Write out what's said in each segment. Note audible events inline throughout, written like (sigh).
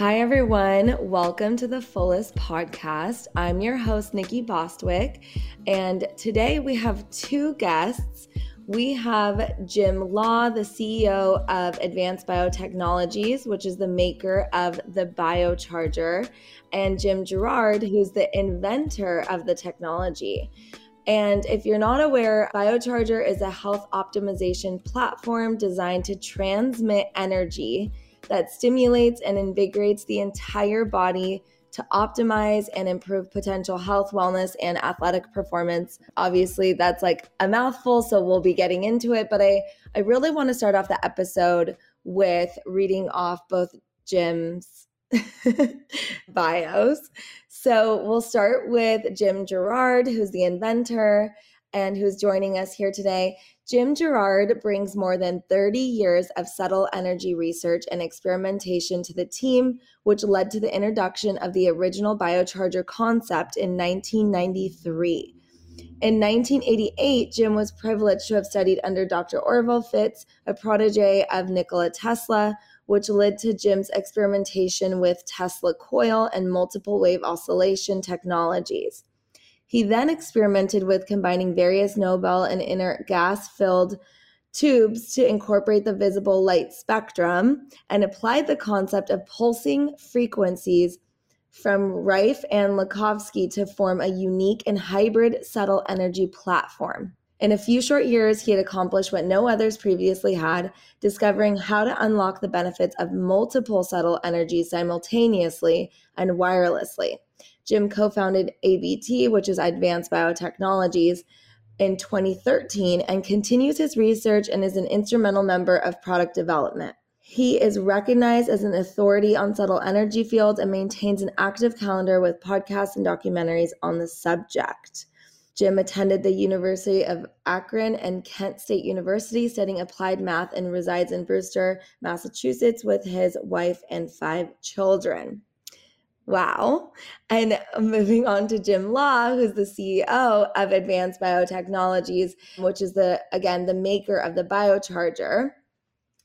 Hi, everyone. Welcome to the Fullest Podcast. I'm your host, Nikki Bostwick, and today we have two guests. We have Jim Law, the CEO of Advanced Biotechnologies, which is the maker of the Biocharger, and Jim Girard, who's the inventor of the technology. And if you're not aware, Biocharger is a health optimization platform designed to transmit energy that stimulates and invigorates the entire body to optimize and improve potential health, wellness, and athletic performance. Obviously, that's like a mouthful, so we'll be getting into it. But I, I really want to start off the episode with reading off both Jim's (laughs) bios. So we'll start with Jim Girard, who's the inventor and who's joining us here today. Jim Girard brings more than 30 years of subtle energy research and experimentation to the team, which led to the introduction of the original biocharger concept in 1993. In 1988, Jim was privileged to have studied under Dr. Orville Fitz, a protege of Nikola Tesla, which led to Jim's experimentation with Tesla coil and multiple wave oscillation technologies. He then experimented with combining various noble and inert gas filled tubes to incorporate the visible light spectrum and applied the concept of pulsing frequencies from Rife and Lakhovsky to form a unique and hybrid subtle energy platform. In a few short years, he had accomplished what no others previously had, discovering how to unlock the benefits of multiple subtle energies simultaneously and wirelessly. Jim co founded ABT, which is Advanced Biotechnologies, in 2013 and continues his research and is an instrumental member of product development. He is recognized as an authority on subtle energy fields and maintains an active calendar with podcasts and documentaries on the subject. Jim attended the University of Akron and Kent State University studying applied math and resides in Brewster, Massachusetts with his wife and five children. Wow. And moving on to Jim Law, who's the CEO of Advanced Biotechnologies, which is the, again, the maker of the biocharger.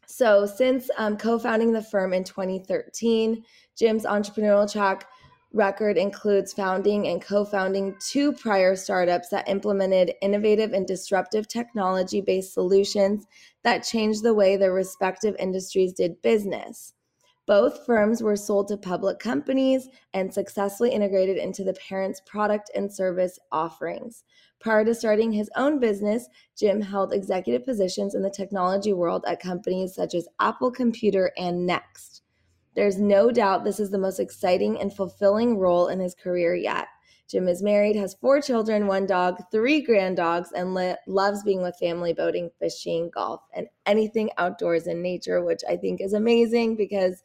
So, since um, co founding the firm in 2013, Jim's entrepreneurial track record includes founding and co founding two prior startups that implemented innovative and disruptive technology based solutions that changed the way their respective industries did business. Both firms were sold to public companies and successfully integrated into the parent's product and service offerings. Prior to starting his own business, Jim held executive positions in the technology world at companies such as Apple Computer and Next. There's no doubt this is the most exciting and fulfilling role in his career yet. Jim is married, has four children, one dog, three grand dogs, and li- loves being with family, boating, fishing, golf, and anything outdoors in nature, which I think is amazing because,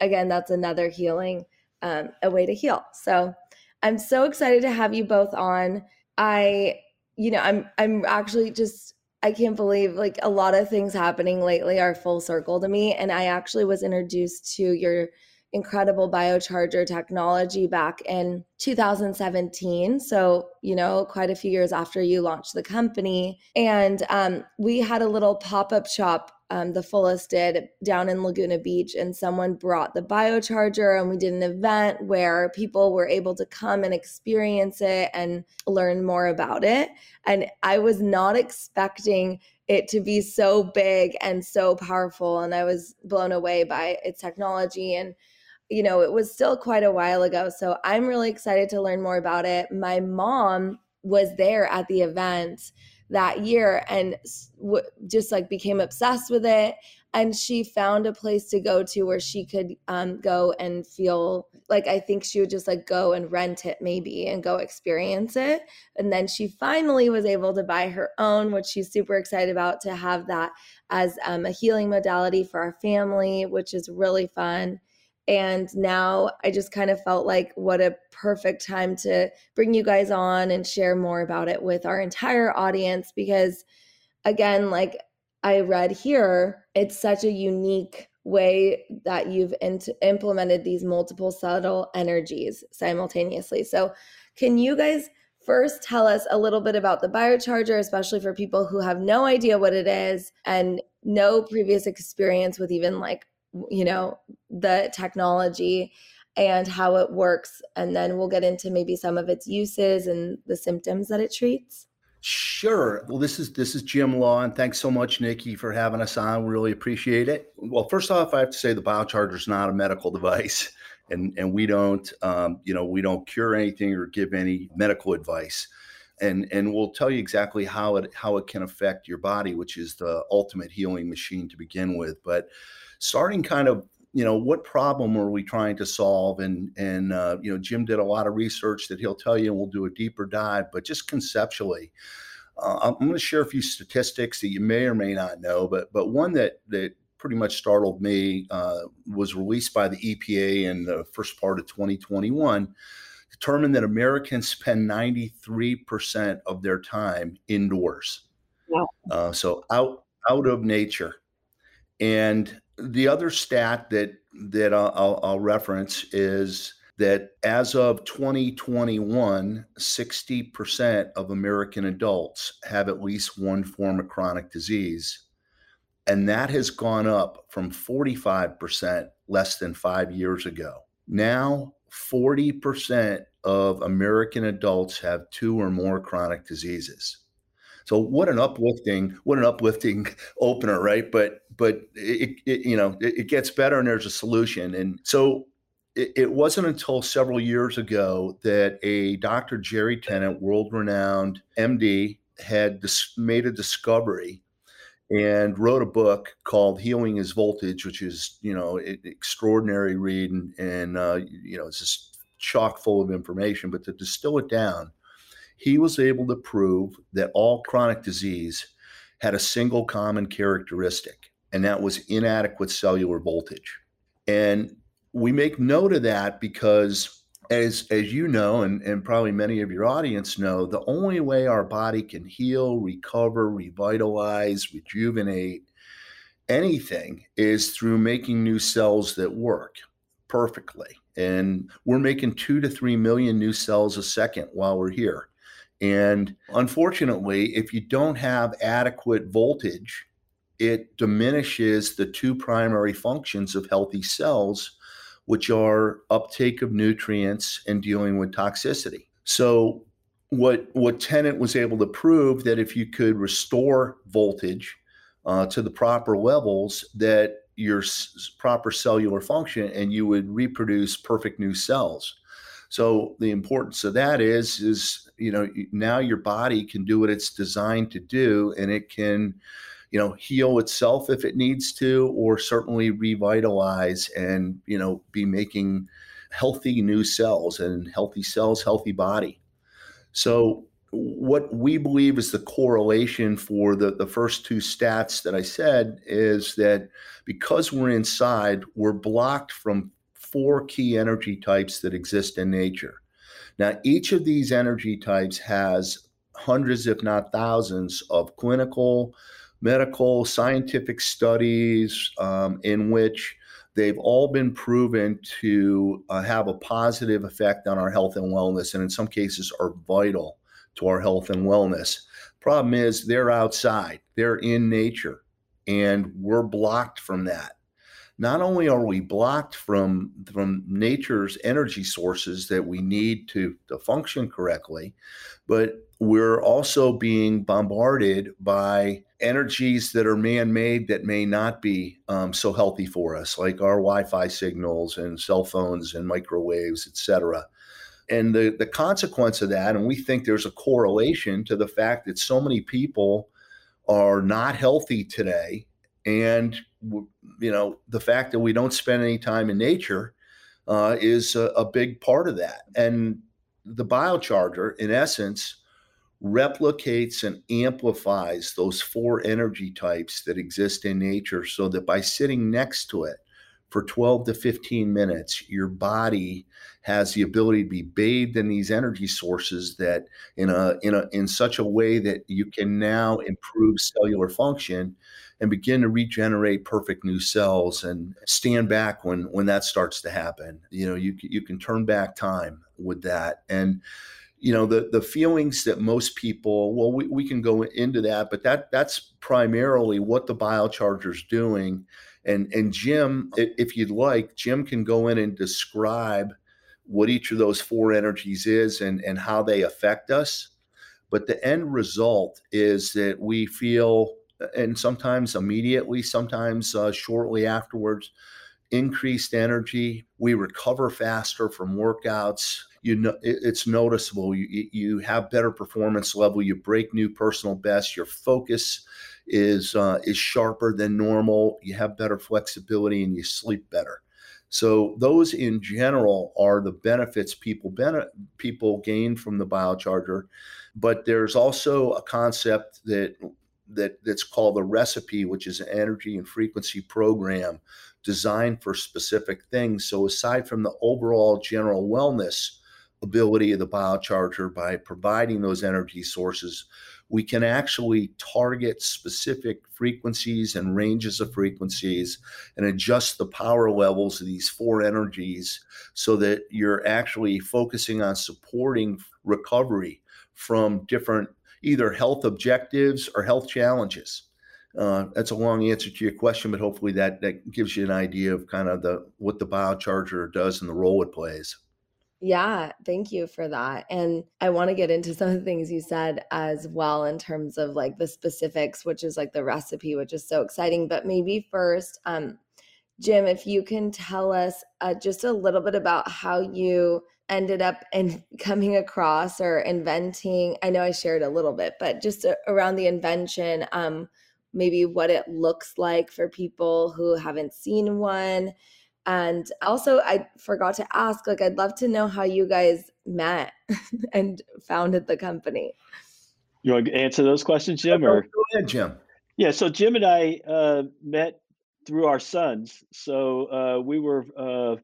again, that's another healing, um, a way to heal. So I'm so excited to have you both on. I, you know, I'm I'm actually just I can't believe like a lot of things happening lately are full circle to me. And I actually was introduced to your incredible biocharger technology back in 2017. So, you know, quite a few years after you launched the company. And um, we had a little pop up shop, um, the fullest did down in Laguna Beach, and someone brought the biocharger, and we did an event where people were able to come and experience it and learn more about it. And I was not expecting it to be so big and so powerful and i was blown away by its technology and you know, it was still quite a while ago. So I'm really excited to learn more about it. My mom was there at the event that year and w- just like became obsessed with it and she found a place to go to where she could um, go and feel like i think she would just like go and rent it maybe and go experience it and then she finally was able to buy her own which she's super excited about to have that as um, a healing modality for our family which is really fun and now I just kind of felt like what a perfect time to bring you guys on and share more about it with our entire audience because, again, like I read here, it's such a unique way that you've implemented these multiple subtle energies simultaneously. So, can you guys first tell us a little bit about the biocharger, especially for people who have no idea what it is and no previous experience with even like you know, the technology and how it works. And then we'll get into maybe some of its uses and the symptoms that it treats. Sure. Well, this is this is Jim Law, and thanks so much, Nikki, for having us on. We really appreciate it. Well, first off, I have to say the biocharger is not a medical device, (laughs) and and we don't, um, you know, we don't cure anything or give any medical advice, and and we'll tell you exactly how it how it can affect your body, which is the ultimate healing machine to begin with. But starting kind of you know what problem are we trying to solve? And and uh, you know jim did a lot of research that he'll tell you and we'll do a deeper dive but just conceptually uh, i'm going to share a few statistics that you may or may not know but but one that that pretty much startled me uh, was released by the epa in the first part of 2021 determined that americans spend 93% of their time indoors. Wow. Uh, so out out of nature. And the other stat that that I'll, I'll, reference is that as of 2021, 60% of American adults have at least one form of chronic disease. And that has gone up from 45% less than five years ago. Now, 40% of American adults have two or more chronic diseases. So what an uplifting, what an uplifting (laughs) opener, right? But but it, it you know it, it, gets better, and there's a solution. And so it, it wasn't until several years ago that a Dr. Jerry Tennant, world-renowned MD, had dis- made a discovery and wrote a book called "Healing Is Voltage," which is you know an extraordinary read and, and uh, you know it's just chock full of information. But to distill it down he was able to prove that all chronic disease had a single common characteristic, and that was inadequate cellular voltage. And we make note of that because as as you know and, and probably many of your audience know the only way our body can heal recover revitalize rejuvenate anything is through making new cells that work perfectly and we're making two to three million new cells a second while we're here and unfortunately, if you don't have adequate voltage, it diminishes the two primary functions of healthy cells, which are uptake of nutrients and dealing with toxicity. So, what what Tennant was able to prove that if you could restore voltage uh, to the proper levels, that your s- proper cellular function and you would reproduce perfect new cells. So the importance of that is is you know now your body can do what it's designed to do, and it can you know heal itself if it needs to, or certainly revitalize and you know be making healthy new cells and healthy cells, healthy body. So what we believe is the correlation for the, the first two stats that I said is that because we're inside, we're blocked from four key energy types that exist in nature. Now, each of these energy types has hundreds, if not thousands, of clinical, medical, scientific studies um, in which they've all been proven to uh, have a positive effect on our health and wellness, and in some cases are vital to our health and wellness. Problem is, they're outside, they're in nature, and we're blocked from that not only are we blocked from from nature's energy sources that we need to, to function correctly, but we're also being bombarded by energies that are man-made that may not be um, so healthy for us, like our Wi-Fi signals and cell phones and microwaves, etc. And the, the consequence of that, and we think there's a correlation to the fact that so many people are not healthy today and you know the fact that we don't spend any time in nature uh, is a, a, big part of that and the biocharger in essence replicates and amplifies those four energy types that exist in nature so that by sitting next to it for 12 to 15 minutes your body has the ability to be bathed in these energy sources that in a in a in such a way that you can now improve cellular function and begin to regenerate perfect new cells and stand back when when that starts to happen. You know you you can turn back time with that. And you know the the feelings that most people well we, we can go into that but that that's primarily what the biocharger is doing And and Jim, if you'd like, Jim can go in and describe what each of those four energies is and, and how they affect us. But the end result is that we feel, and sometimes immediately, sometimes uh, shortly afterwards, increased energy. We recover faster from workouts. You know, it, it's noticeable. You, you have better performance level. You break new personal bests. Your focus is uh, is sharper than normal. You have better flexibility, and you sleep better. So those in general are the benefits people ben- people gain from the biocharger. But there's also a concept that that that's called the recipe, which is an energy and frequency program designed for specific things. So aside from the overall general wellness ability of the biocharger by providing those energy sources, we can actually target specific frequencies and ranges of frequencies and adjust the power levels of these four energies so that you're actually focusing on supporting recovery from different either health objectives or health challenges. Uh, that's a long answer to your question, but hopefully that that gives you an idea of kind of the what the biocharger does and the role it plays. Yeah, thank you for that. And I want to get into some of the things you said as well in terms of like the specifics, which is like the recipe, which is so exciting. But maybe first, um, Jim, if you can tell us uh, just a little bit about how you ended up and (laughs) coming across or inventing. I know I shared a little bit, but just around the invention, um, maybe what it looks like for people who haven't seen one and also, I forgot to ask, like, I'd love to know how you guys met (laughs) and founded the company. You want to answer those questions, Jim? Or go ahead, Jim. Yeah, so Jim and I uh, met through our sons. So uh, we were uh,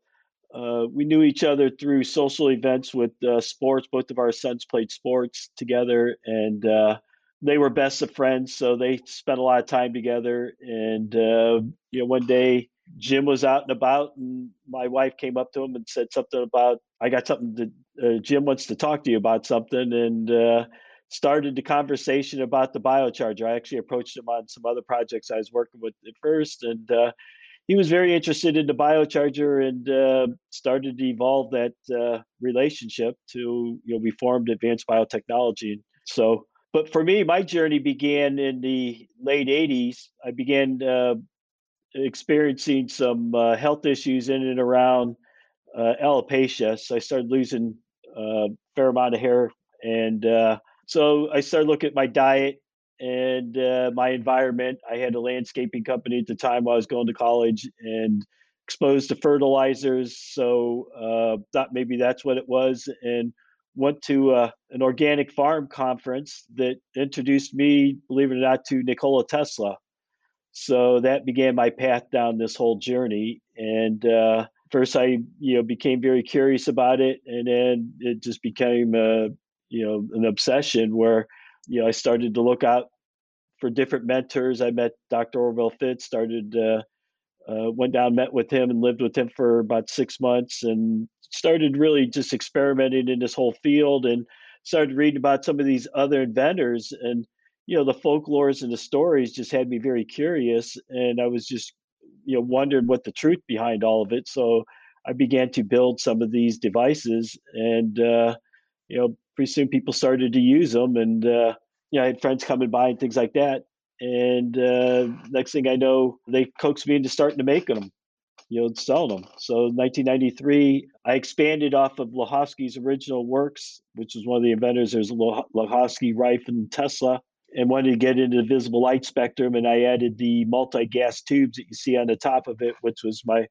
uh we knew each other through social events with uh, sports. Both of our sons played sports together, and uh, they were best of friends. So they spent a lot of time together. And you know, one day Jim was out and about, and my wife came up to him and said something about, I got something to, uh, Jim wants to talk to you about something, and uh, started the conversation about the biocharger. I actually approached him on some other projects I was working with at first, and uh, he was very interested in the biocharger and uh, started to evolve that uh, relationship to, you know, we formed Advanced Biotechnology. So, but for me, my journey began in the late 80s. I began uh, experiencing some uh, health issues in and around uh, alopecia. So I started losing a uh, fair amount of hair. And uh, so I started looking at my diet and uh, my environment. I had a landscaping company at the time I was going to college and exposed to fertilizers. So thought maybe that's what it was. And went to uh, an organic farm conference that introduced me, believe it or not, to Nikola Tesla so that began my path down this whole journey and uh, first i you know became very curious about it and then it just became a you know an obsession where you know i started to look out for different mentors. I met dr orville fitz started uh, uh, went down met with him and lived with him for about six months and started really just experimenting in this whole field and started reading about some of these other inventors and you know the folklores and the stories just had me very curious and i was just you know wondering what the truth behind all of it so i began to build some of these devices and uh, you know pretty soon people started to use them and uh, you know i had friends coming by and things like that and uh, next thing i know they coaxed me into starting to make them you know selling them so 1993 i expanded off of Lakhovsky's original works which was one of the inventors there's Lakhovsky rife and tesla and wanted to get into the visible light spectrum. And I added the multi gas tubes that you see on the top of it, which was my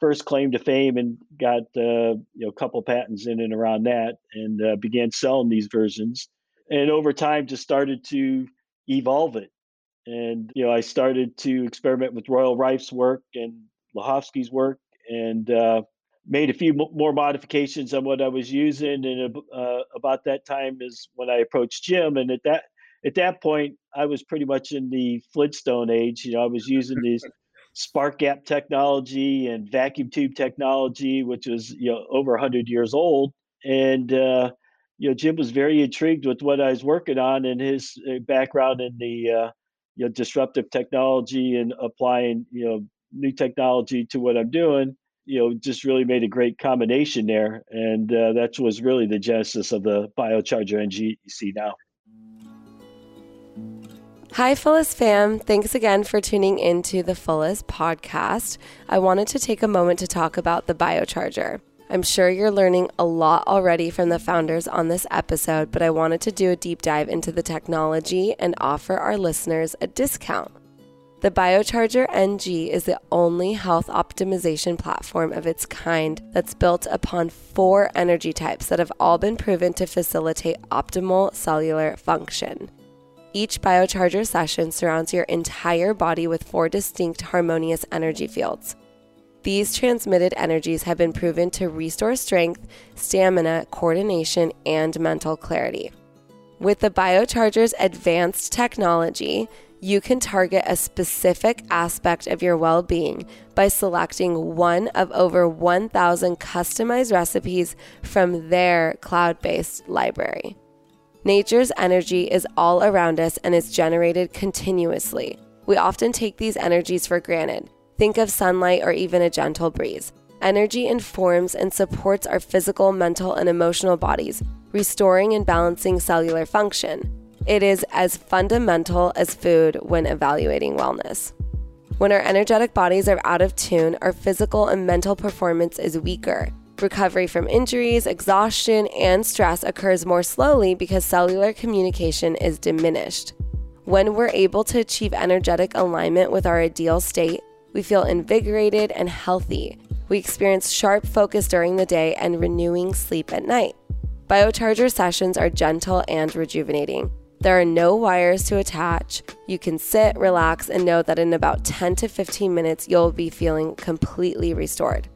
first claim to fame, and got uh, you know a couple patents in and around that, and uh, began selling these versions. And over time, just started to evolve it. And you know, I started to experiment with Royal Rife's work and Lakhovsky's work, and uh, made a few more modifications on what I was using. And uh, about that time is when I approached Jim, and at that at that point, I was pretty much in the Flintstone age. You know, I was using these (laughs) spark gap technology and vacuum tube technology, which was you know over 100 years old. And uh, you know, Jim was very intrigued with what I was working on and his uh, background in the uh, you know disruptive technology and applying you know new technology to what I'm doing, you know, just really made a great combination there. And uh, that was really the genesis of the Biocharger NG you see now. Hi, Fullest fam. Thanks again for tuning into the Fullest podcast. I wanted to take a moment to talk about the Biocharger. I'm sure you're learning a lot already from the founders on this episode, but I wanted to do a deep dive into the technology and offer our listeners a discount. The Biocharger NG is the only health optimization platform of its kind that's built upon four energy types that have all been proven to facilitate optimal cellular function. Each biocharger session surrounds your entire body with four distinct harmonious energy fields. These transmitted energies have been proven to restore strength, stamina, coordination, and mental clarity. With the biocharger's advanced technology, you can target a specific aspect of your well being by selecting one of over 1,000 customized recipes from their cloud based library. Nature's energy is all around us and is generated continuously. We often take these energies for granted. Think of sunlight or even a gentle breeze. Energy informs and supports our physical, mental, and emotional bodies, restoring and balancing cellular function. It is as fundamental as food when evaluating wellness. When our energetic bodies are out of tune, our physical and mental performance is weaker. Recovery from injuries, exhaustion, and stress occurs more slowly because cellular communication is diminished. When we're able to achieve energetic alignment with our ideal state, we feel invigorated and healthy. We experience sharp focus during the day and renewing sleep at night. Biocharger sessions are gentle and rejuvenating. There are no wires to attach. You can sit, relax, and know that in about 10 to 15 minutes, you'll be feeling completely restored.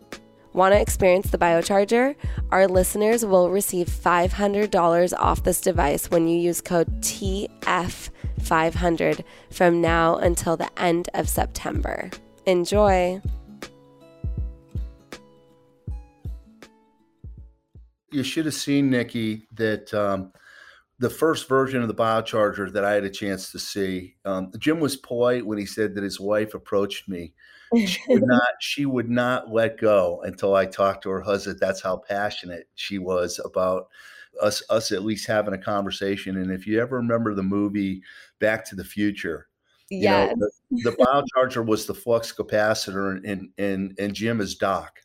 Want to experience the biocharger? Our listeners will receive $500 off this device when you use code TF500 from now until the end of September. Enjoy! You should have seen, Nikki, that um, the first version of the biocharger that I had a chance to see, um, Jim was polite when he said that his wife approached me she would (laughs) not she would not let go until I talked to her husband. That's how passionate she was about us us at least having a conversation. And if you ever remember the movie Back to the Future, yes. Know, the, the biocharger was the flux capacitor and and and Jim is Doc.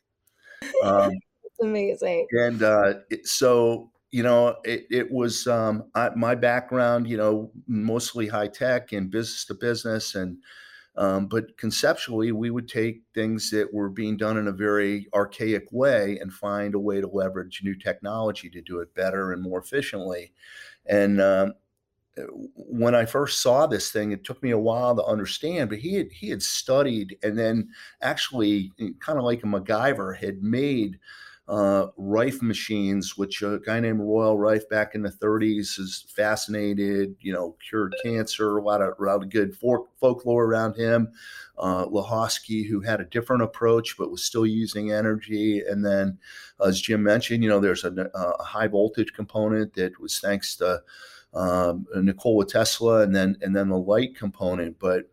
Um, it's amazing. And uh, it, so you know, it, it was um, I, my background, you know, mostly high tech and business to business and um, but conceptually, we would take things that were being done in a very archaic way and find a way to leverage new technology to do it better and more efficiently. And um, uh, when I first saw this thing, it took me a while to understand. But he had he had studied and then actually, kind of like a MacGyver, had made uh, Rife machines, which a guy named Royal Rife back in the 30s is fascinated, you know, cured cancer, a lot of, a lot of good folk, folklore around him. Uh, Lakhovsky, who had a different approach but was still using energy. And then, as Jim mentioned, you know, there's a, a high voltage component that was thanks to um, Nikola Tesla, and then and then the light component. But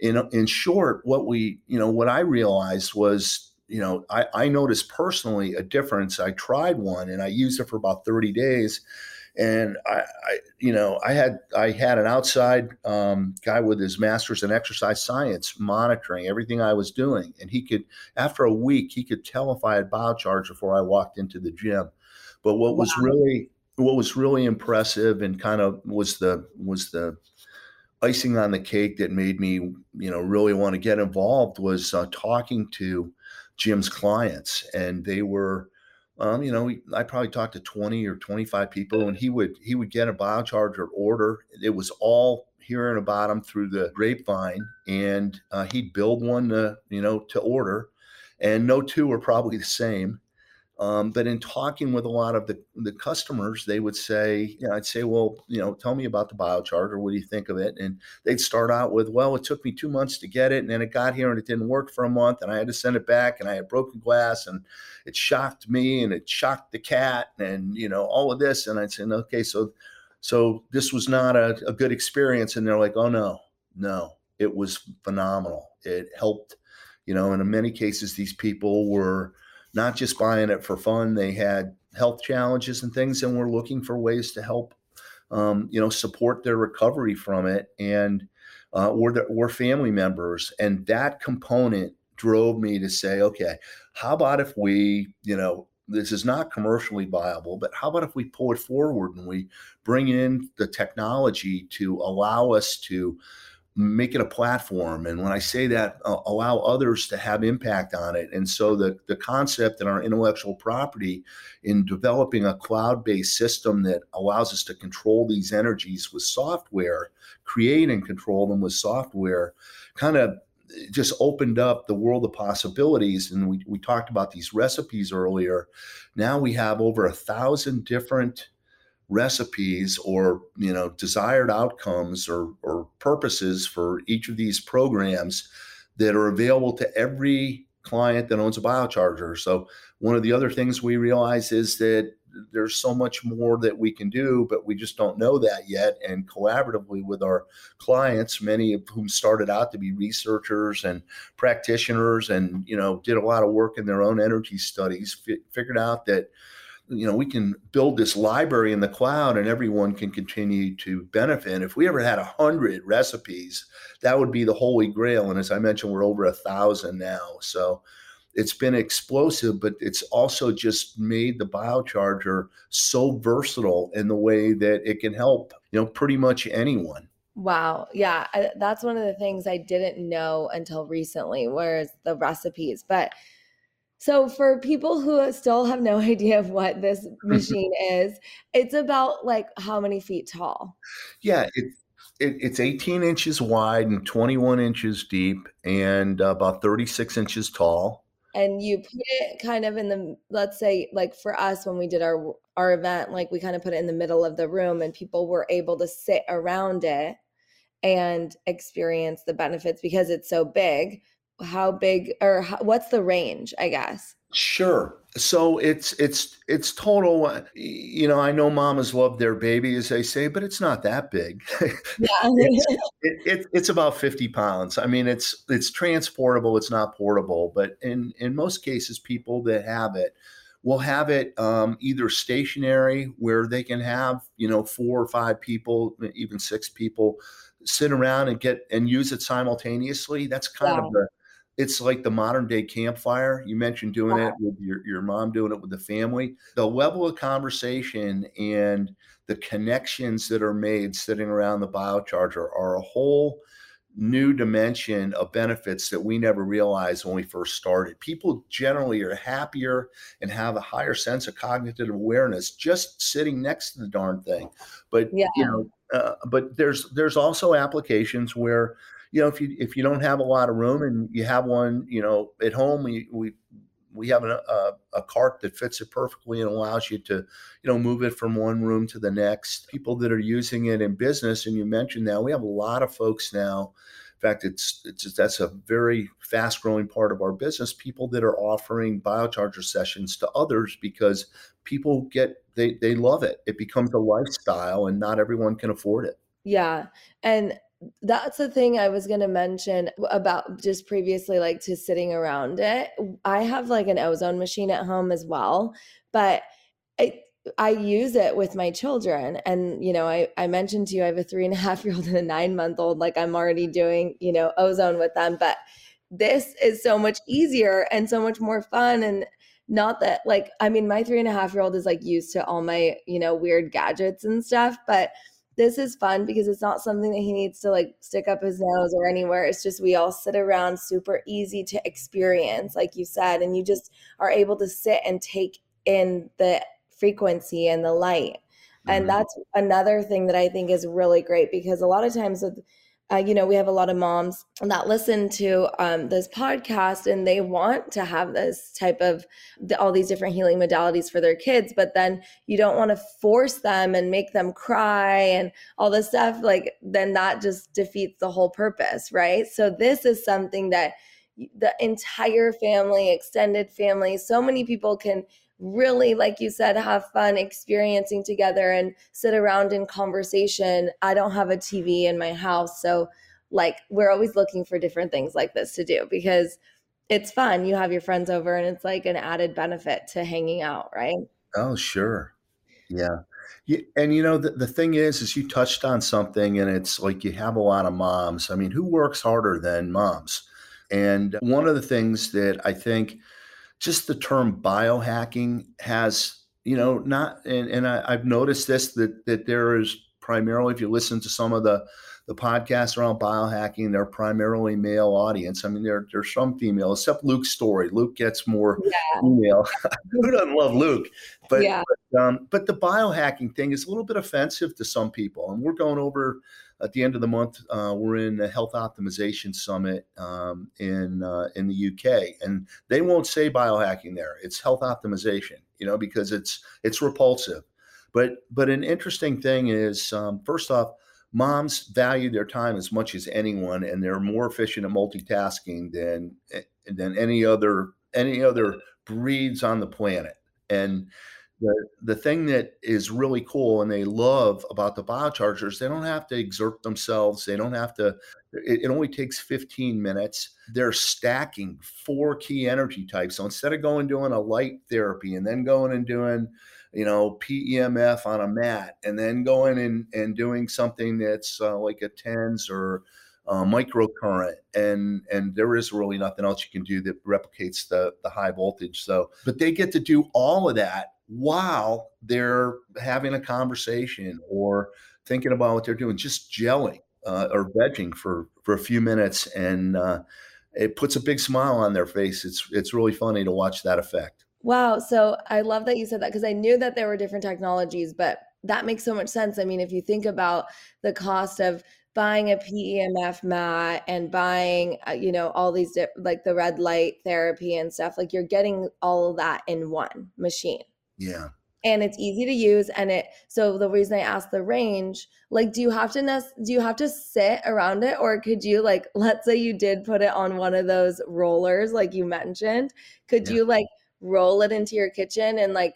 in in short, what we you know what I realized was you know, I, I noticed personally a difference. I tried one and I used it for about 30 days. And I, I you know, I had I had an outside um, guy with his master's in exercise science monitoring everything I was doing, and he could, after a week, he could tell if I had biocharge before I walked into the gym. But what was really what was really impressive and kind of was the was the icing on the cake that made me you know really want to get involved was uh, talking to Jim's clients, and they were, um, you know, I probably talked to twenty or twenty five people, and he would he would get a biocharger order. It was all hearing about him through the grapevine, and uh, he'd build one, to, you know, to order, and no two were probably the same. Um, but in talking with a lot of the, the customers, they would say, you know, I'd say, well, you know, tell me about the biocharger. What do you think of it? And they'd start out with, well, it took me two months to get it. And then it got here and it didn't work for a month. And I had to send it back and I had broken glass and it shocked me and it shocked the cat and, you know, all of this. And I'd say, okay, so, so this was not a, a good experience. And they're like, oh, no, no, it was phenomenal. It helped You know, and in many cases, these people were not just buying it for fun; they had health challenges and things, and were looking for ways to help, um, you know, support their recovery from it, and uh, or the, or family members, and that component drove me to say, okay, how about if we, you know, this is not commercially viable, but how about if we pull it forward and we bring in the technology to allow us to make it a platform and when i say that uh, allow others to have impact on it and so the, the concept in our intellectual property in developing a cloud-based system that allows us to control these energies with software create and control them with software kind of just opened up the world of possibilities. And we, we talked about these recipes earlier. Now we have over a thousand different recipes or you know desired outcomes or, or purposes for each of these programs that are available to every client that owns a biocharger. So one of the other things we realize is that there's so much more that we can do, but we just don't know that yet. And collaboratively with our clients, many of whom started out to be researchers and practitioners, and you know did a lot of work in their own energy studies, f- figured out that you know we can build this library in the cloud and everyone can continue to benefit if we ever had a hundred recipes that would be the holy grail and as i mentioned we're over a thousand now so it's been explosive, but it's also just made the biocharger so versatile in the way that it can help, you know, pretty much anyone. Wow. Yeah. I, that's one of the things I didn't know until recently, whereas the recipes. But so for people who still have no (laughs) idea of what this (laughs) machine is, it's about like how many feet tall? Yeah. It's, it, it's 18 inches wide and 21 inches deep and about 36 inches tall and you put it kind of in the let's say like for us when we did our our event like we kind of put it in the middle of the room and people were able to sit around it and experience the benefits because it's so big how big or how, what's the range i guess Sure. So it's it's it's total. Uh, you know, I know mamas love their baby, as they say, but it's not that big. (laughs) Yeah. it's, (laughs) it, it, it's about fifty pounds. I mean, it's it's transportable. It's not portable, but in in most cases, people that have it will have it um, either stationary, where they can have you know four or five people, even six people, sit around and get and use it simultaneously. That's kind yeah. of the it's like the modern day campfire. You mentioned doing it with your, your mom doing it with the family. The level of conversation and the connections that are made sitting around the biocharger are a whole new dimension of benefits that we never realized when we first started. People generally are happier and have a higher sense of cognitive awareness just sitting next to the darn thing. But yeah. you know, uh, but there's there's also applications where you know, if you if you don't have a lot of room and you have one, you know, at home, we we we have a, a, a, cart that fits it perfectly and allows you to, you know, move it from one room to the next. People that are using it in business, and you mentioned now, we have a lot of folks now. In fact, it's it's that's a very fast growing part of our business. People that are offering biocharger sessions to others because people get they they love it. It becomes a lifestyle, and not everyone can afford it. Yeah, and that's the thing I was going to mention about just previously, like to sitting around it. I have like an ozone machine at home as well, but I, I use it with my children. And, you know, I, I mentioned to you, I have a three and a (laughs) half year old and a nine month old. Like I'm already doing, you know, ozone with them. But this is so much easier and so much more fun. And not that, like, I mean, my three and a half year old is like used to all my, you know, weird gadgets and stuff. But this is fun because it's not something that he needs to like stick up his nose or anywhere. It's just we all sit around, super easy to experience, like you said, and you just are able to sit and take in the frequency and the light. Mm-hmm. And that's another thing that I think is really great because a lot of times with uh, you know, we have a lot of moms that listen to um, this podcast and they want to have this type of all these different healing modalities for their kids, but then you don't want to force them and make them cry and all this stuff. Like, then that just defeats the whole purpose, right? So, this is something that the entire family, extended family, so many people can really, like you said, have fun experiencing together and sit around in conversation. I don't have a TV in my house. So, like, we're always looking for different things like this to do because it's fun. You have your friends over and it's like an added benefit to hanging out, right? Oh, sure. Yeah. And you know the, the thing is is you touched on something and it's like you have a lot of moms. I mean, who works harder than moms? And one of the things that I think just the term biohacking has, you know, not and, and I, I've noticed this that that there is primarily if you listen to some of the the podcasts around biohacking, they're primarily male audience. I mean, there, there's some female, except Luke Storey. Luke gets more yeah. female. (laughs) Who doesn't love Luke? But, yeah. but, um, but the biohacking thing is a little bit offensive to some people. And we're going over at the end of the month. Uh, we're in the Health Optimization Summit um, in uh, in the UK, and they won't say biohacking there. It's health optimization, you know, because it's it's repulsive. But but an interesting thing is, um, first off moms value their time as much as anyone and they're more efficient at multitasking than eh, than any other any other breeds on the planet and the the thing that is really cool and they love about the biochargers they don't have to exert themselves they don't have to it, it only takes 15 minutes. They're stacking four key energy types. So instead of going doing a light therapy and then going and doing you know, PEMF on a mat and then going and, and doing something that's uh, like a TENS or uh, microcurrent and and there is really nothing else you can do that replicates the the high voltage. So but they get to do all of that while they're having a conversation or thinking about what they're doing just gelling uh, or vegging for for a few minutes and uh, it puts a big smile on their face it's it's really funny to watch that effect Wow. So I love that you said that because I knew that there were different technologies, but that makes so much sense. I mean, if you think about the cost of buying a PEMF mat and buying, uh, you know, all these like the red light therapy and stuff, like you're getting all of that in one machine. Yeah. And it's easy to use, and it. So the reason I asked the range, like, do you have to nest? Do you have to sit around it, or could you like, (laughs) let's say you did put it on one of those rollers, like you mentioned, could yeah. you like roll it into your kitchen and like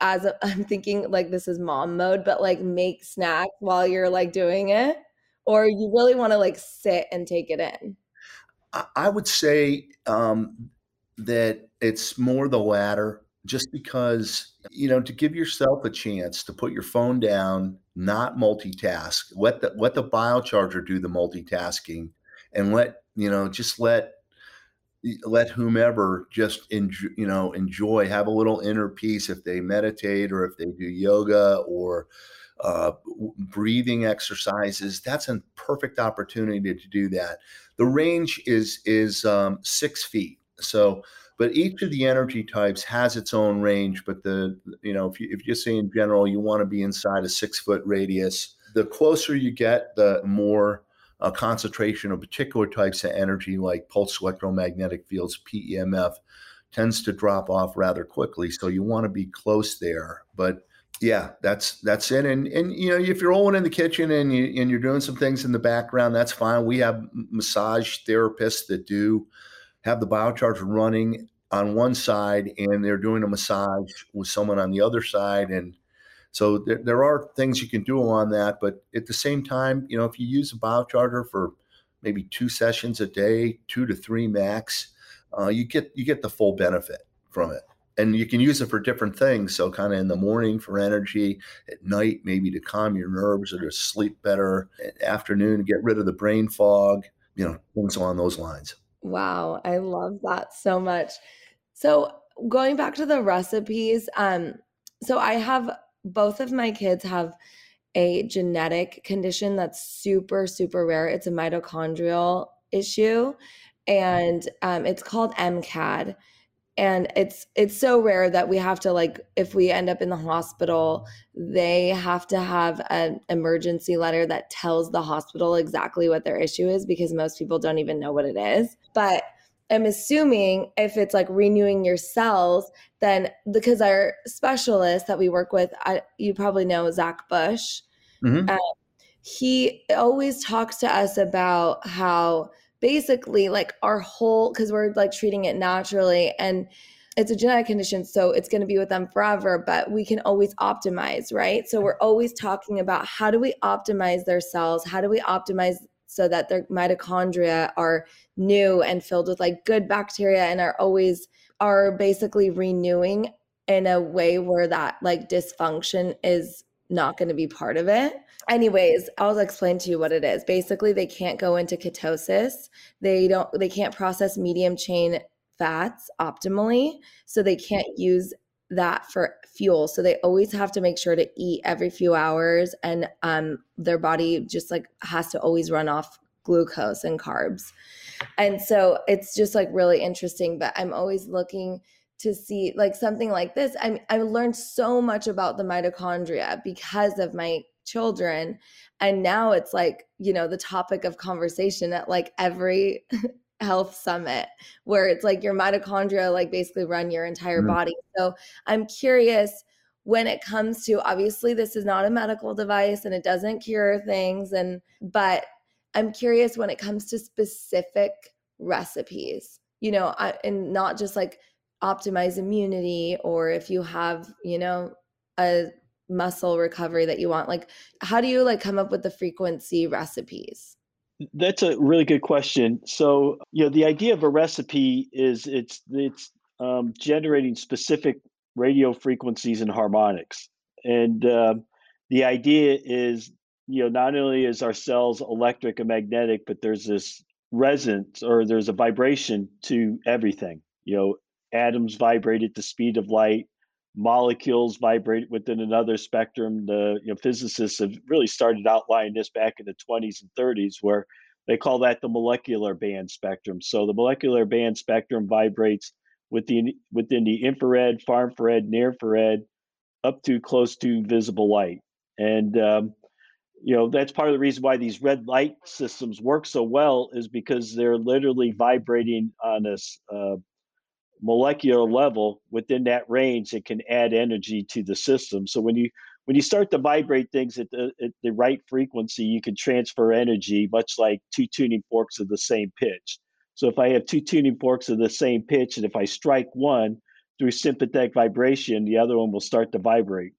as (laughs) i am thinking like this is mom mode, but like make snacks while you're like doing it, or you really want to like sit and take it in? I would say um, that it's more the latter, just because you know to give yourself a chance to put your phone down, not multitask. Let the let the biocharger do the multitasking, and let you know just let let whomever just enjoy, you know enjoy have a little inner peace if they meditate or if they do yoga or uh, breathing exercises that's a perfect opportunity to do that the range is is um, six feet so but each of the energy types has its own range but the you know if you if you say in general you want to be inside a six foot radius the closer you get the more a concentration of particular types of energy like pulse electromagnetic fields, PEMF, tends to drop off rather quickly. So you want to be close there. But yeah, that's that's it. And and you know, if you're rolling in the kitchen and you and you're doing some things in the background, that's fine. We have massage therapists that do have the biocharger running on one side and they're doing a massage with someone on the other side and so there, there are things you can do on that, but at the same time, you know, if you use a biocharger for maybe two sessions a day, two to three max, uh, you get you get the full benefit from it. And you can use it for different things. So kind of in the morning for energy, at night maybe to calm your nerves or to sleep better, at afternoon to get rid of the brain fog, you know, things along those lines. Wow, I love that so much. So going back to the recipes, um, so I have both of my kids have a genetic condition that's super super rare it's a mitochondrial issue and um, it's called mcad and it's it's so rare that we have to like if we end up in the hospital they have to have an emergency letter that tells the hospital exactly what their issue is because most people don't even know what it is but I'm assuming if it's like renewing your cells, then because our specialist that we work with, I, you probably know Zach Bush. Mm-hmm. Uh, he always talks to us about how basically like our whole because we're like treating it naturally and it's a genetic condition so it's going to be with them forever but we can always optimize right? So we're always talking about how do we optimize their cells? How do we optimize so that their mitochondria are new and filled with like good bacteria and are always are basically renewing in a way where that like dysfunction is not going to be part of it. Anyways, I'll explain to you what it is. Basically, they can't go into ketosis. They don't they can't process medium chain fats optimally, so they can't use that for fuel. So they always have to make sure to eat every few hours and um their body just like has to always run off glucose and carbs. And so it's just like really interesting, but I'm always looking to see like something like this. I I learned so much about the mitochondria because of my children and now it's like, you know, the topic of conversation at like every (laughs) health summit where it's like your mitochondria like basically run your entire mm-hmm. body. So I'm curious when it comes to obviously this is not a medical device and it doesn't cure things and but I'm curious when it comes to specific recipes, you know, I, and not just like optimize immunity or if you have, you know, a muscle recovery that you want, like how do you like come up with the frequency recipes? That's a really good question. So, you know, the idea of a recipe is it's it's um, generating specific radio frequencies and harmonics, and uh, the idea is you know, not only is our cells electric and magnetic, but there's this resonance or there's a vibration to everything. You know, atoms vibrate at the speed of light, molecules vibrate within another spectrum. The you know, physicists have really started outlining this back in the 20s and 30s, where they call that the molecular band spectrum. So the molecular band spectrum vibrates within within the infrared, far infrared, near infrared, up to close to visible light. And um, you know that's part of the reason why these red light systems work so well is because they're literally vibrating on a uh, molecular level within that range that can add energy to the system. So when you when you start to vibrate things at the, at the right frequency you can transfer energy much like two tuning forks of the same pitch. So if i have two tuning forks of the same pitch and if i strike one through sympathetic vibration the other one will start to vibrate.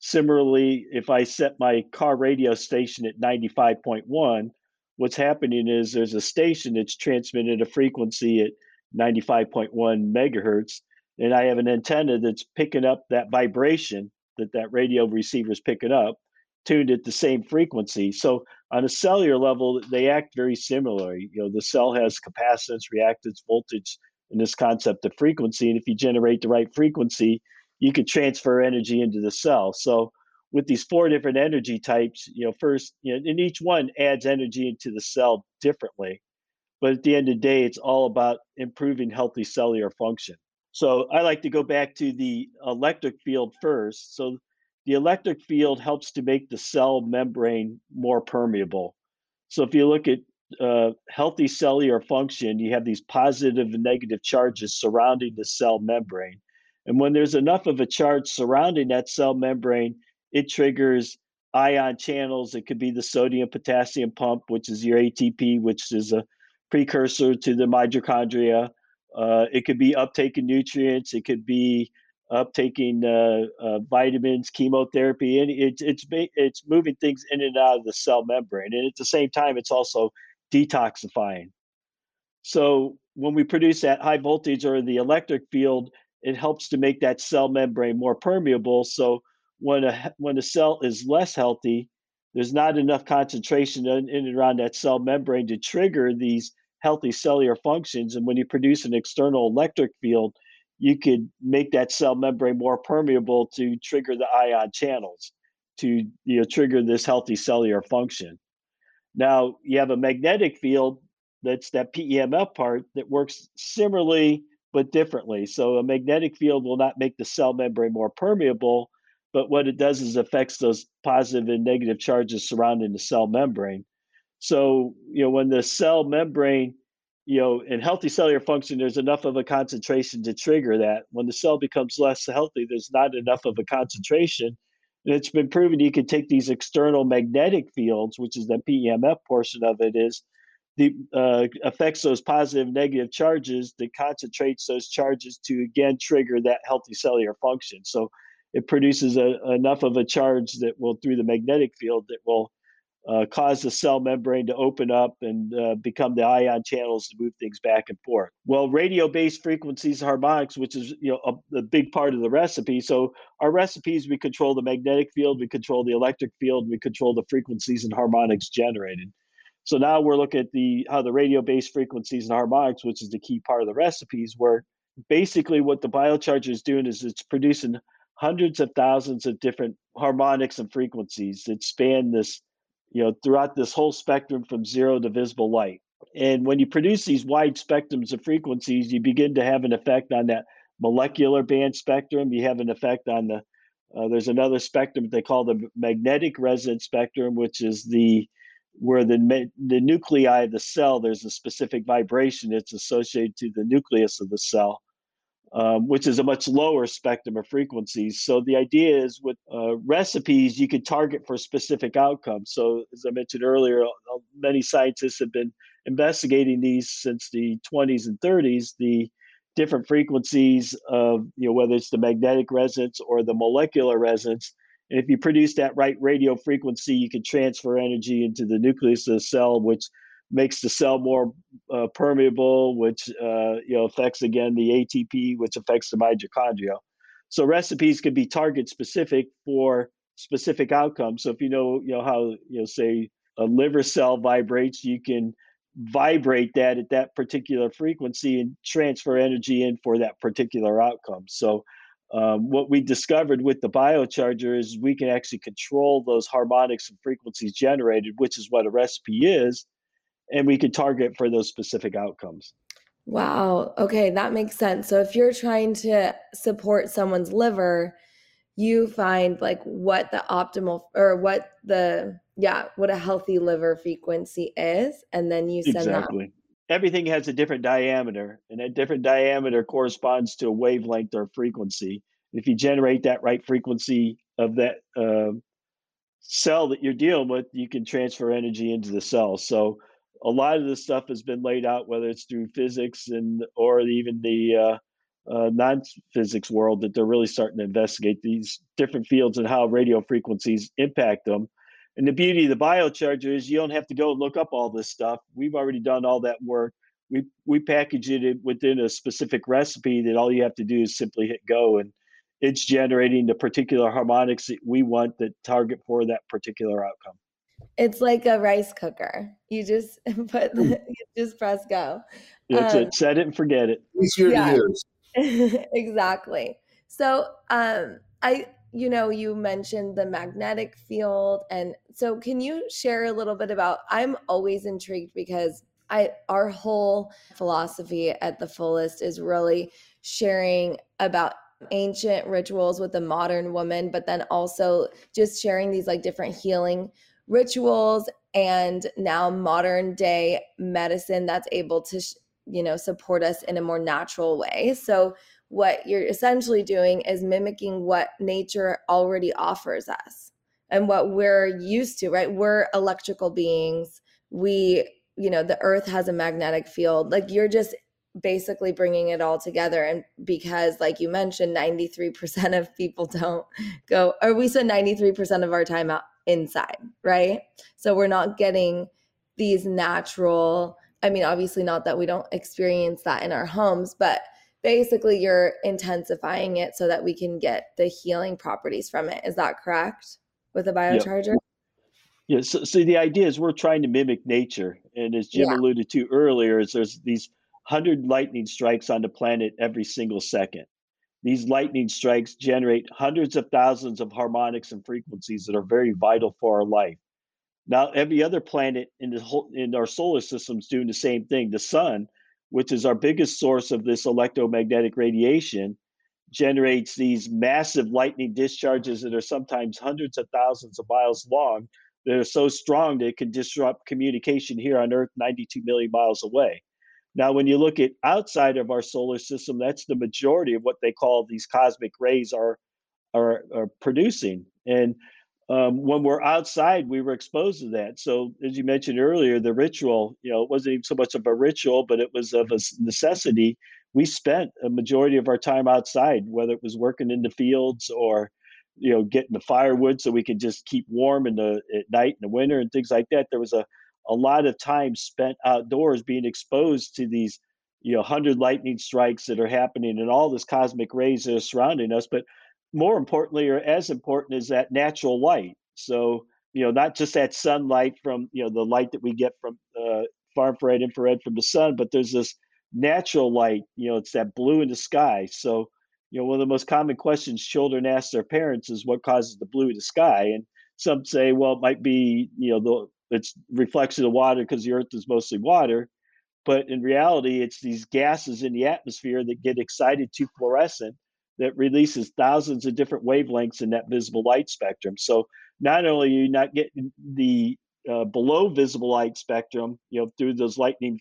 Similarly, if I set my car radio station at 95.1, what's happening is there's a station that's transmitting a frequency at 95.1 megahertz, and I have an antenna that's picking up that vibration that that radio receiver is picking up, tuned at the same frequency. So on a cellular level, they act very similarly. You know, the cell has capacitance, reactance, voltage, and this concept of frequency. And if you generate the right frequency, you could transfer energy into the cell. So with these four different energy types, you know, first, you know, and each one adds energy into the cell differently. But at the end of the day, it's all about improving healthy cellular function. So I like to go back to the electric field first. So the electric field helps to make the cell membrane more permeable. So if you look at uh, healthy cellular function, you have these positive and negative charges surrounding the cell membrane. And when there's enough of a charge surrounding that cell membrane, it triggers ion channels. It could be the sodium potassium pump, which is your ATP, which is a precursor to the mitochondria. Uh, it could be uptaking nutrients. It could be uptaking uh, uh, vitamins, chemotherapy, and it, it's it's moving things in and out of the cell membrane. And at the same time, it's also detoxifying. So when we produce that high voltage or the electric field, it helps to make that cell membrane more permeable. So when a when a cell is less healthy, there's not enough concentration in, in and around that cell membrane to trigger these healthy cellular functions. And when you produce an external electric field, you could make that cell membrane more permeable to trigger the ion channels to you know trigger this healthy cellular function. Now you have a magnetic field that's that PEMF part that works similarly but differently. So a magnetic field will not make the cell membrane more permeable, but what it does is affects those positive and negative charges surrounding the cell membrane. So, you know, when the cell membrane, you know, in healthy cellular function, there's enough of a concentration to trigger that. When the cell becomes less healthy, there's not enough of a concentration. And it's been proven you can take these external magnetic fields, which is the PEMF portion of it, is the uh, affects those positive negative charges that concentrates those charges to again trigger that healthy cellular function so it produces a, enough of a charge that will through the magnetic field that will uh, cause the cell membrane to open up and uh, become the ion channels to move things back and forth. Well, radio-based frequencies harmonics, which is you know a, a, big part of the recipe. So our recipes, we control the magnetic field, we control the electric field, we control the frequencies and harmonics generated. So now we're looking at the how the radio-based frequencies and harmonics, which is the key part of the recipes, where basically what the biocharger is doing is it's producing hundreds of thousands of different harmonics and frequencies that span this you know, throughout this whole spectrum from zero to visible light. And when you produce these wide spectrums of frequencies, you begin to have an effect on that molecular band spectrum. You have an effect on the, uh, there's another spectrum they call the magnetic resonance spectrum, which is the, where the, the nuclei of the cell, there's a specific vibration that's associated to the nucleus of the cell um, which is a much lower spectrum of frequencies. So the idea is with uh, recipes, you can target for specific outcomes. So as I mentioned earlier, uh, many scientists have been investigating these since the 20s and 30s. The different frequencies of you know whether it's the magnetic resonance or the molecular resonance. And if you produce that right radio frequency, you can transfer energy into the nucleus of the cell, which makes the cell more uh, permeable, which uh, you know affects again the ATP, which affects the mitochondria. So recipes can be target specific for specific outcomes. So if you know you know how you know say a liver cell vibrates, you can vibrate that at that particular frequency and transfer energy in for that particular outcome. So um, what we discovered with the biocharger is we can actually control those harmonics and frequencies generated, which is what a recipe is and we could target for those specific outcomes. Wow. Okay, that makes sense. So if you're trying to support someone's liver, you find like what the optimal or what the yeah, what a healthy liver frequency is and then you send exactly. that everything has a different diameter and that different diameter corresponds to a wavelength or frequency if you generate that right frequency of that uh, cell that you're dealing with you can transfer energy into the cell so a lot of this stuff has been laid out, whether it's through physics and or even the uh, uh, non-physics world, that they're really starting to investigate these different fields and how radio frequencies impact them. And the beauty of the biocharger is you don't have to go and look up all this stuff. We've already done all that work. We we package it within a specific recipe that all you have to do is simply hit go and it's generating the particular harmonics that we want that target for that particular outcome. It's like a rice cooker. You just (laughs) put the, you just press go. That's um, it. Set it and forget it. Easier yeah. to use. (laughs) exactly. So um I you know you mentioned the magnetic field and so can you share a little bit about I'm always intrigued because I our whole philosophy at the fullest is really sharing about ancient rituals with the modern woman but then also just sharing these like different healing rituals and now modern day medicine that's able to you know support us in a more natural way. So what you're essentially doing is mimicking what nature already offers us and what we're used to right? We're electrical beings. We you know the earth has a magnetic field. Like you're just basically bringing it all together and because like you mentioned 93% of people (laughs) don't go or we spend 93% of our time out inside, right? So we're not getting these natural, I mean, obviously, not that we don't experience that in our homes, but basically you're intensifying it so that we can get the healing properties from it. Is that correct with a biocharger? Yep. Yeah, so, so, the idea is we're trying to mimic nature. And as Jim yeah. alluded to earlier, is there's these 100 lightning strikes on the planet every single second. These lightning strikes generate hundreds of thousands of harmonics and frequencies that are very vital for our life. Now, every other planet in the whole in our solar system is doing the same thing. The sun, which is our biggest source of this electromagnetic radiation, generates these massive lightning discharges that are sometimes hundreds of thousands of miles long that are so strong that it can disrupt communication here on Earth 92 million miles away. Now, when you look at outside of our solar system, that's the majority of what they call these cosmic rays are are, are producing. And um, when we're outside, we were exposed to that. So, as you mentioned earlier, the ritual, you know, it wasn't even so much of a ritual, but it was of a necessity. We spent a majority of our time outside, whether it was working in the fields or you know, getting the firewood so we could just keep warm in the at night in the winter and things like that. There was a a lot of time spent outdoors being exposed to these you know 100 lightning strikes that are happening and all this cosmic rays that are surrounding us but more importantly or as important is that natural light. So you know not just that sunlight from you know the light that we get from uh, far infrared infrared from the sun but there's this natural light you know it's that blue in the sky. So you know one of the most common questions children ask their parents is what causes the blue in the sky? And some say well it might be you know the it's reflection of water because the earth is mostly water but in reality it's these gases in the atmosphere that get excited to fluorescent that releases thousands of different wavelengths in that visible light spectrum. So not only are you not getting the uh, below visible light spectrum you know through those lightning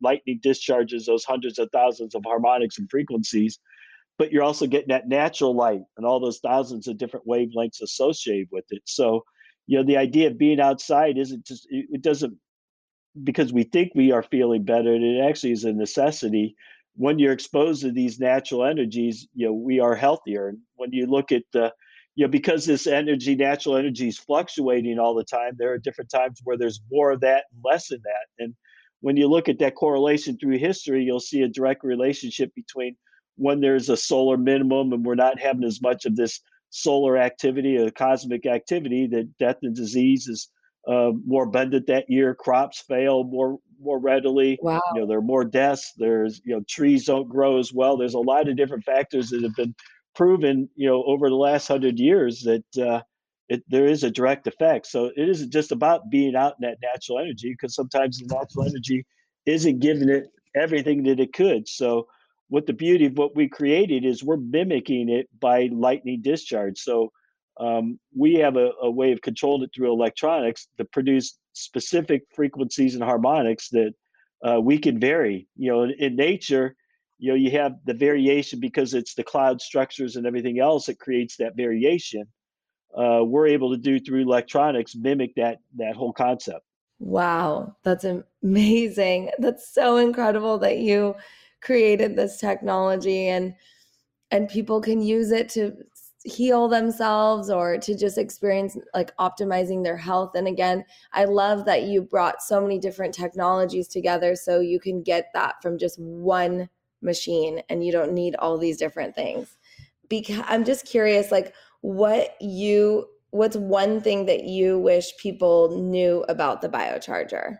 lightning discharges those hundreds of thousands of harmonics and frequencies but you're also getting that natural light and all those thousands of different wavelengths associated with it. So you know the idea of being outside isn't just it doesn't because we think we are feeling better and it actually is a necessity. When you're exposed to these natural energies you know we are healthier. And when you look at the you know because this energy natural energy is fluctuating all the time there are different times where there's more of that and less of that. And when you look at that correlation through history you'll see a direct relationship between when there's a solar minimum and we're not having as much of this solar activity or cosmic activity that death and disease is uh, more abundant that year. Crops fail more more readily. Wow. You know, there are more deaths. There's you know trees don't grow as well. There's a lot of different factors that have been proven you know over the last hundred years that uh, it, there is a direct effect. So it isn't just about being out in that natural energy because sometimes the natural energy isn't giving it everything that it could. So what the beauty of what we created is we're mimicking it by lightning discharge. So um, we have a, a, way of controlling it through electronics to produce specific frequencies and harmonics that uh, we can vary. You know, in, in, nature, you know, you have the variation because it's the cloud structures and everything else that creates that variation. Uh, we're able to do through electronics mimic that that whole concept. Wow, that's amazing. That's so incredible that you created this technology and and people can use it to heal themselves or to just experience like optimizing their health. And again i love that you brought so many different technologies together so you can get that from just one machine and you don't need all these different things. Because i'm just curious like what you what's one thing that you wish people knew about the biocharger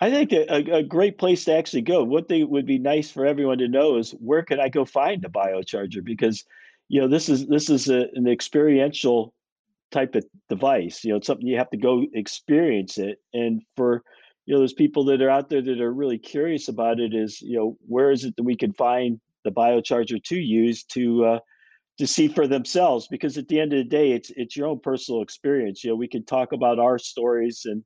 I think a, a, great place to actually go. What they would be nice for everyone to know is where can I go find a biocharger? Because you know this is this is a, an experiential type of device. You know, it's something you have to go experience it. And for you know, those people that are out there that are really curious about it, is you know, where is it that we can find the biocharger to use to uh, to see for themselves? Because at the end of the day, it's it's your own personal experience. You know, we can talk about our stories and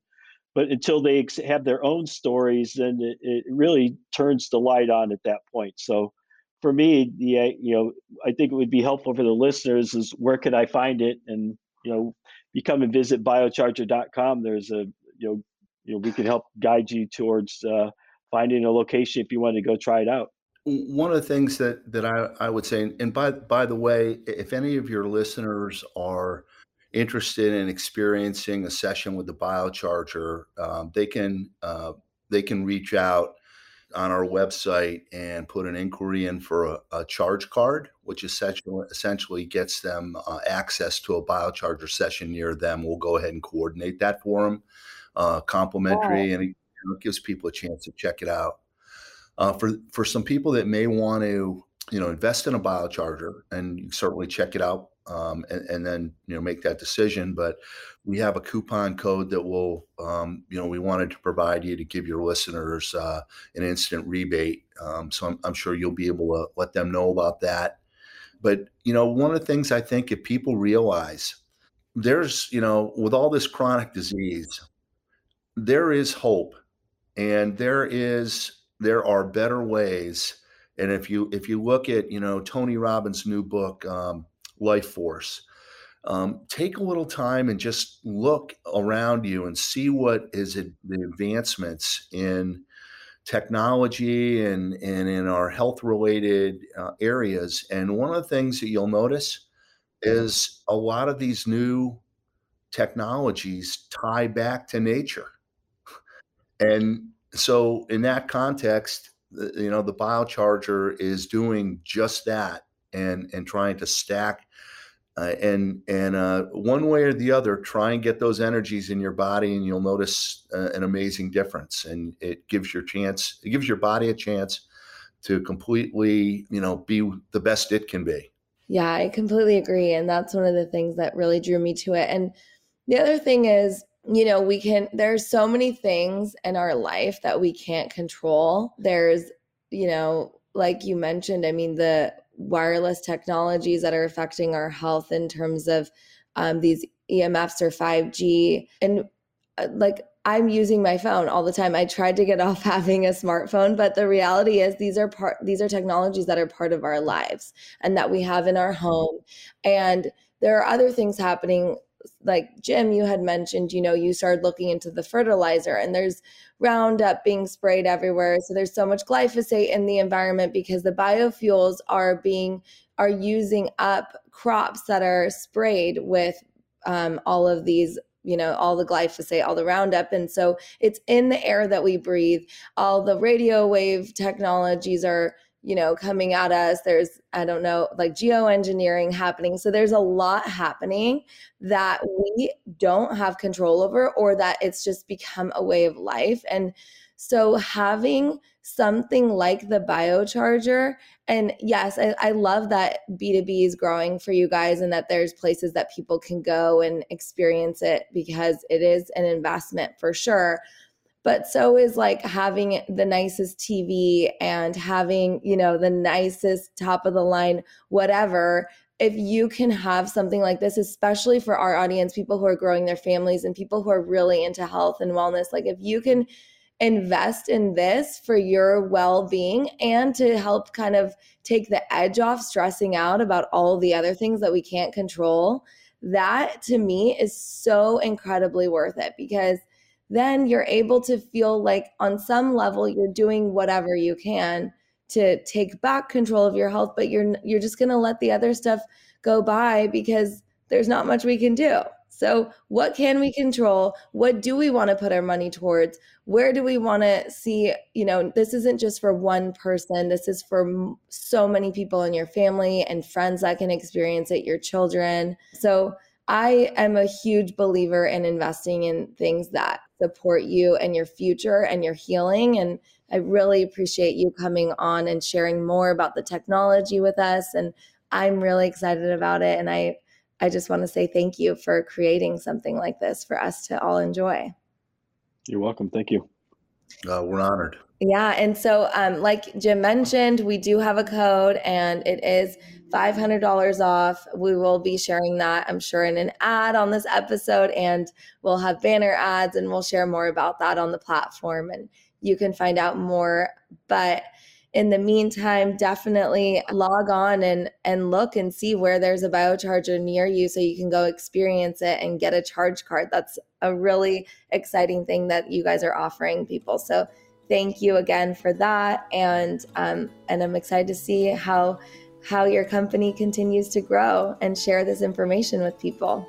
but until they have their own stories, then it, it really turns the light on at that point. So for me, the you know, I think it would be helpful for the listeners is where can I find it? And you know, you come and visit biocharger.com. There's a you know, you know, we can help guide you towards uh, finding a location if you want to go try it out. One of the things that that I, I would say, and by by the way, if any of your listeners are interested in experiencing a session with the biocharger, um, they can uh, they can reach out on our website and put an inquiry in for a, a charge card, which essentially essentially gets them uh, access to a biocharger session near them. We'll go ahead and coordinate that for them, uh, complimentary, and it, gives people a chance to check it out. Uh, for for some people that may want to you know invest in a biocharger and certainly check it out um, and, and, then you know make that decision. But we have a coupon code that will um, you know we wanted to provide you to give your listeners uh, an instant rebate. Um, so I'm, I'm, sure you'll be able to let them know about that. But you know one of the things I think if people realize there's you know with all this chronic disease there is hope and there is there are better ways and if you if you look at you know tony robbins new book um, life force. Um, take a little time and just look around you and see what is it, the advancements in technology and, and in our health related uh, areas. And one of the things that you'll notice is a lot of these new technologies tie back to nature. And so, in that context, you know, the biocharger is doing just that and and trying to stack uh, and and uh, one way or the other, try and get those energies in your body, and you'll notice uh, an amazing difference. And it gives your chance, it gives your body a chance to completely, you know, be the best it can be. Yeah, I completely agree, and that's one of the things that really drew me to it. And the other thing is, you know, we can. There's so many things in our life that we can't control. There's, you know, like you mentioned. I mean, the wireless technologies that are affecting our health in terms of um, these EMFs or 5G. And uh, like I'm using my phone all the time. I tried to get (laughs) off having a smartphone, but the reality is these are part these are technologies that are part of our lives and that we have in our home. And there are other things happening like Jim you had mentioned, you know, you started looking into the fertilizer and there's Roundup being sprayed everywhere. So there's so much glyphosate in the environment because the biofuels are being are using up crops that are sprayed with um, all of these you know all the glyphosate all the roundup and so it's in the air that we breathe all the radio wave technologies are you know coming at us. There's i don't know like geoengineering happening. So there's a lot happening that we don't have control over or that it's just become a way of life. And so having something like the biocharger and yes I, I, love that b2b is growing for you guys and that there's places that people can go and experience it because it is an investment for sure but so is like having the nicest TV and having, you know, the nicest top of the line, whatever. If you can have something like this, especially for our audience, people who are growing their families and people who are really into health and wellness, like if you can invest in this for your well being and to help kind of take the edge off stressing out about all the other things that we can't control, that to me is so incredibly worth it because then you're able to feel like on some level you're doing whatever you can to take back control of your health but you're you're just going to let the other stuff go by because there's not much we can do. So what can we control? What do we want to put our money towards? Where do we want to see you know this isn't just for one person. This is for so many people in your family and friends that can experience it your children. So I am a huge believer in investing in things that support you and your future and your healing. And I really appreciate you coming on and sharing more about the technology with us. And I'm really excited about it. And I, I just want to say thank you for creating something like this for us to all enjoy. You're welcome. Thank you. Uh, we're honored. Yeah. And so, um, like Jim mentioned, we do have a code and it is $500 off. We will be sharing that, I'm sure, in an ad on this episode. And we'll have banner ads and we'll share more about that on the platform. And you can find out more. But in the meantime, definitely log on and, and look and see where there's a biocharger near you so you can go experience it and get a charge card. That's a really exciting thing that you guys are offering people. So thank you again for that. And um, and I'm excited to see how how your company continues to grow and share this information with people.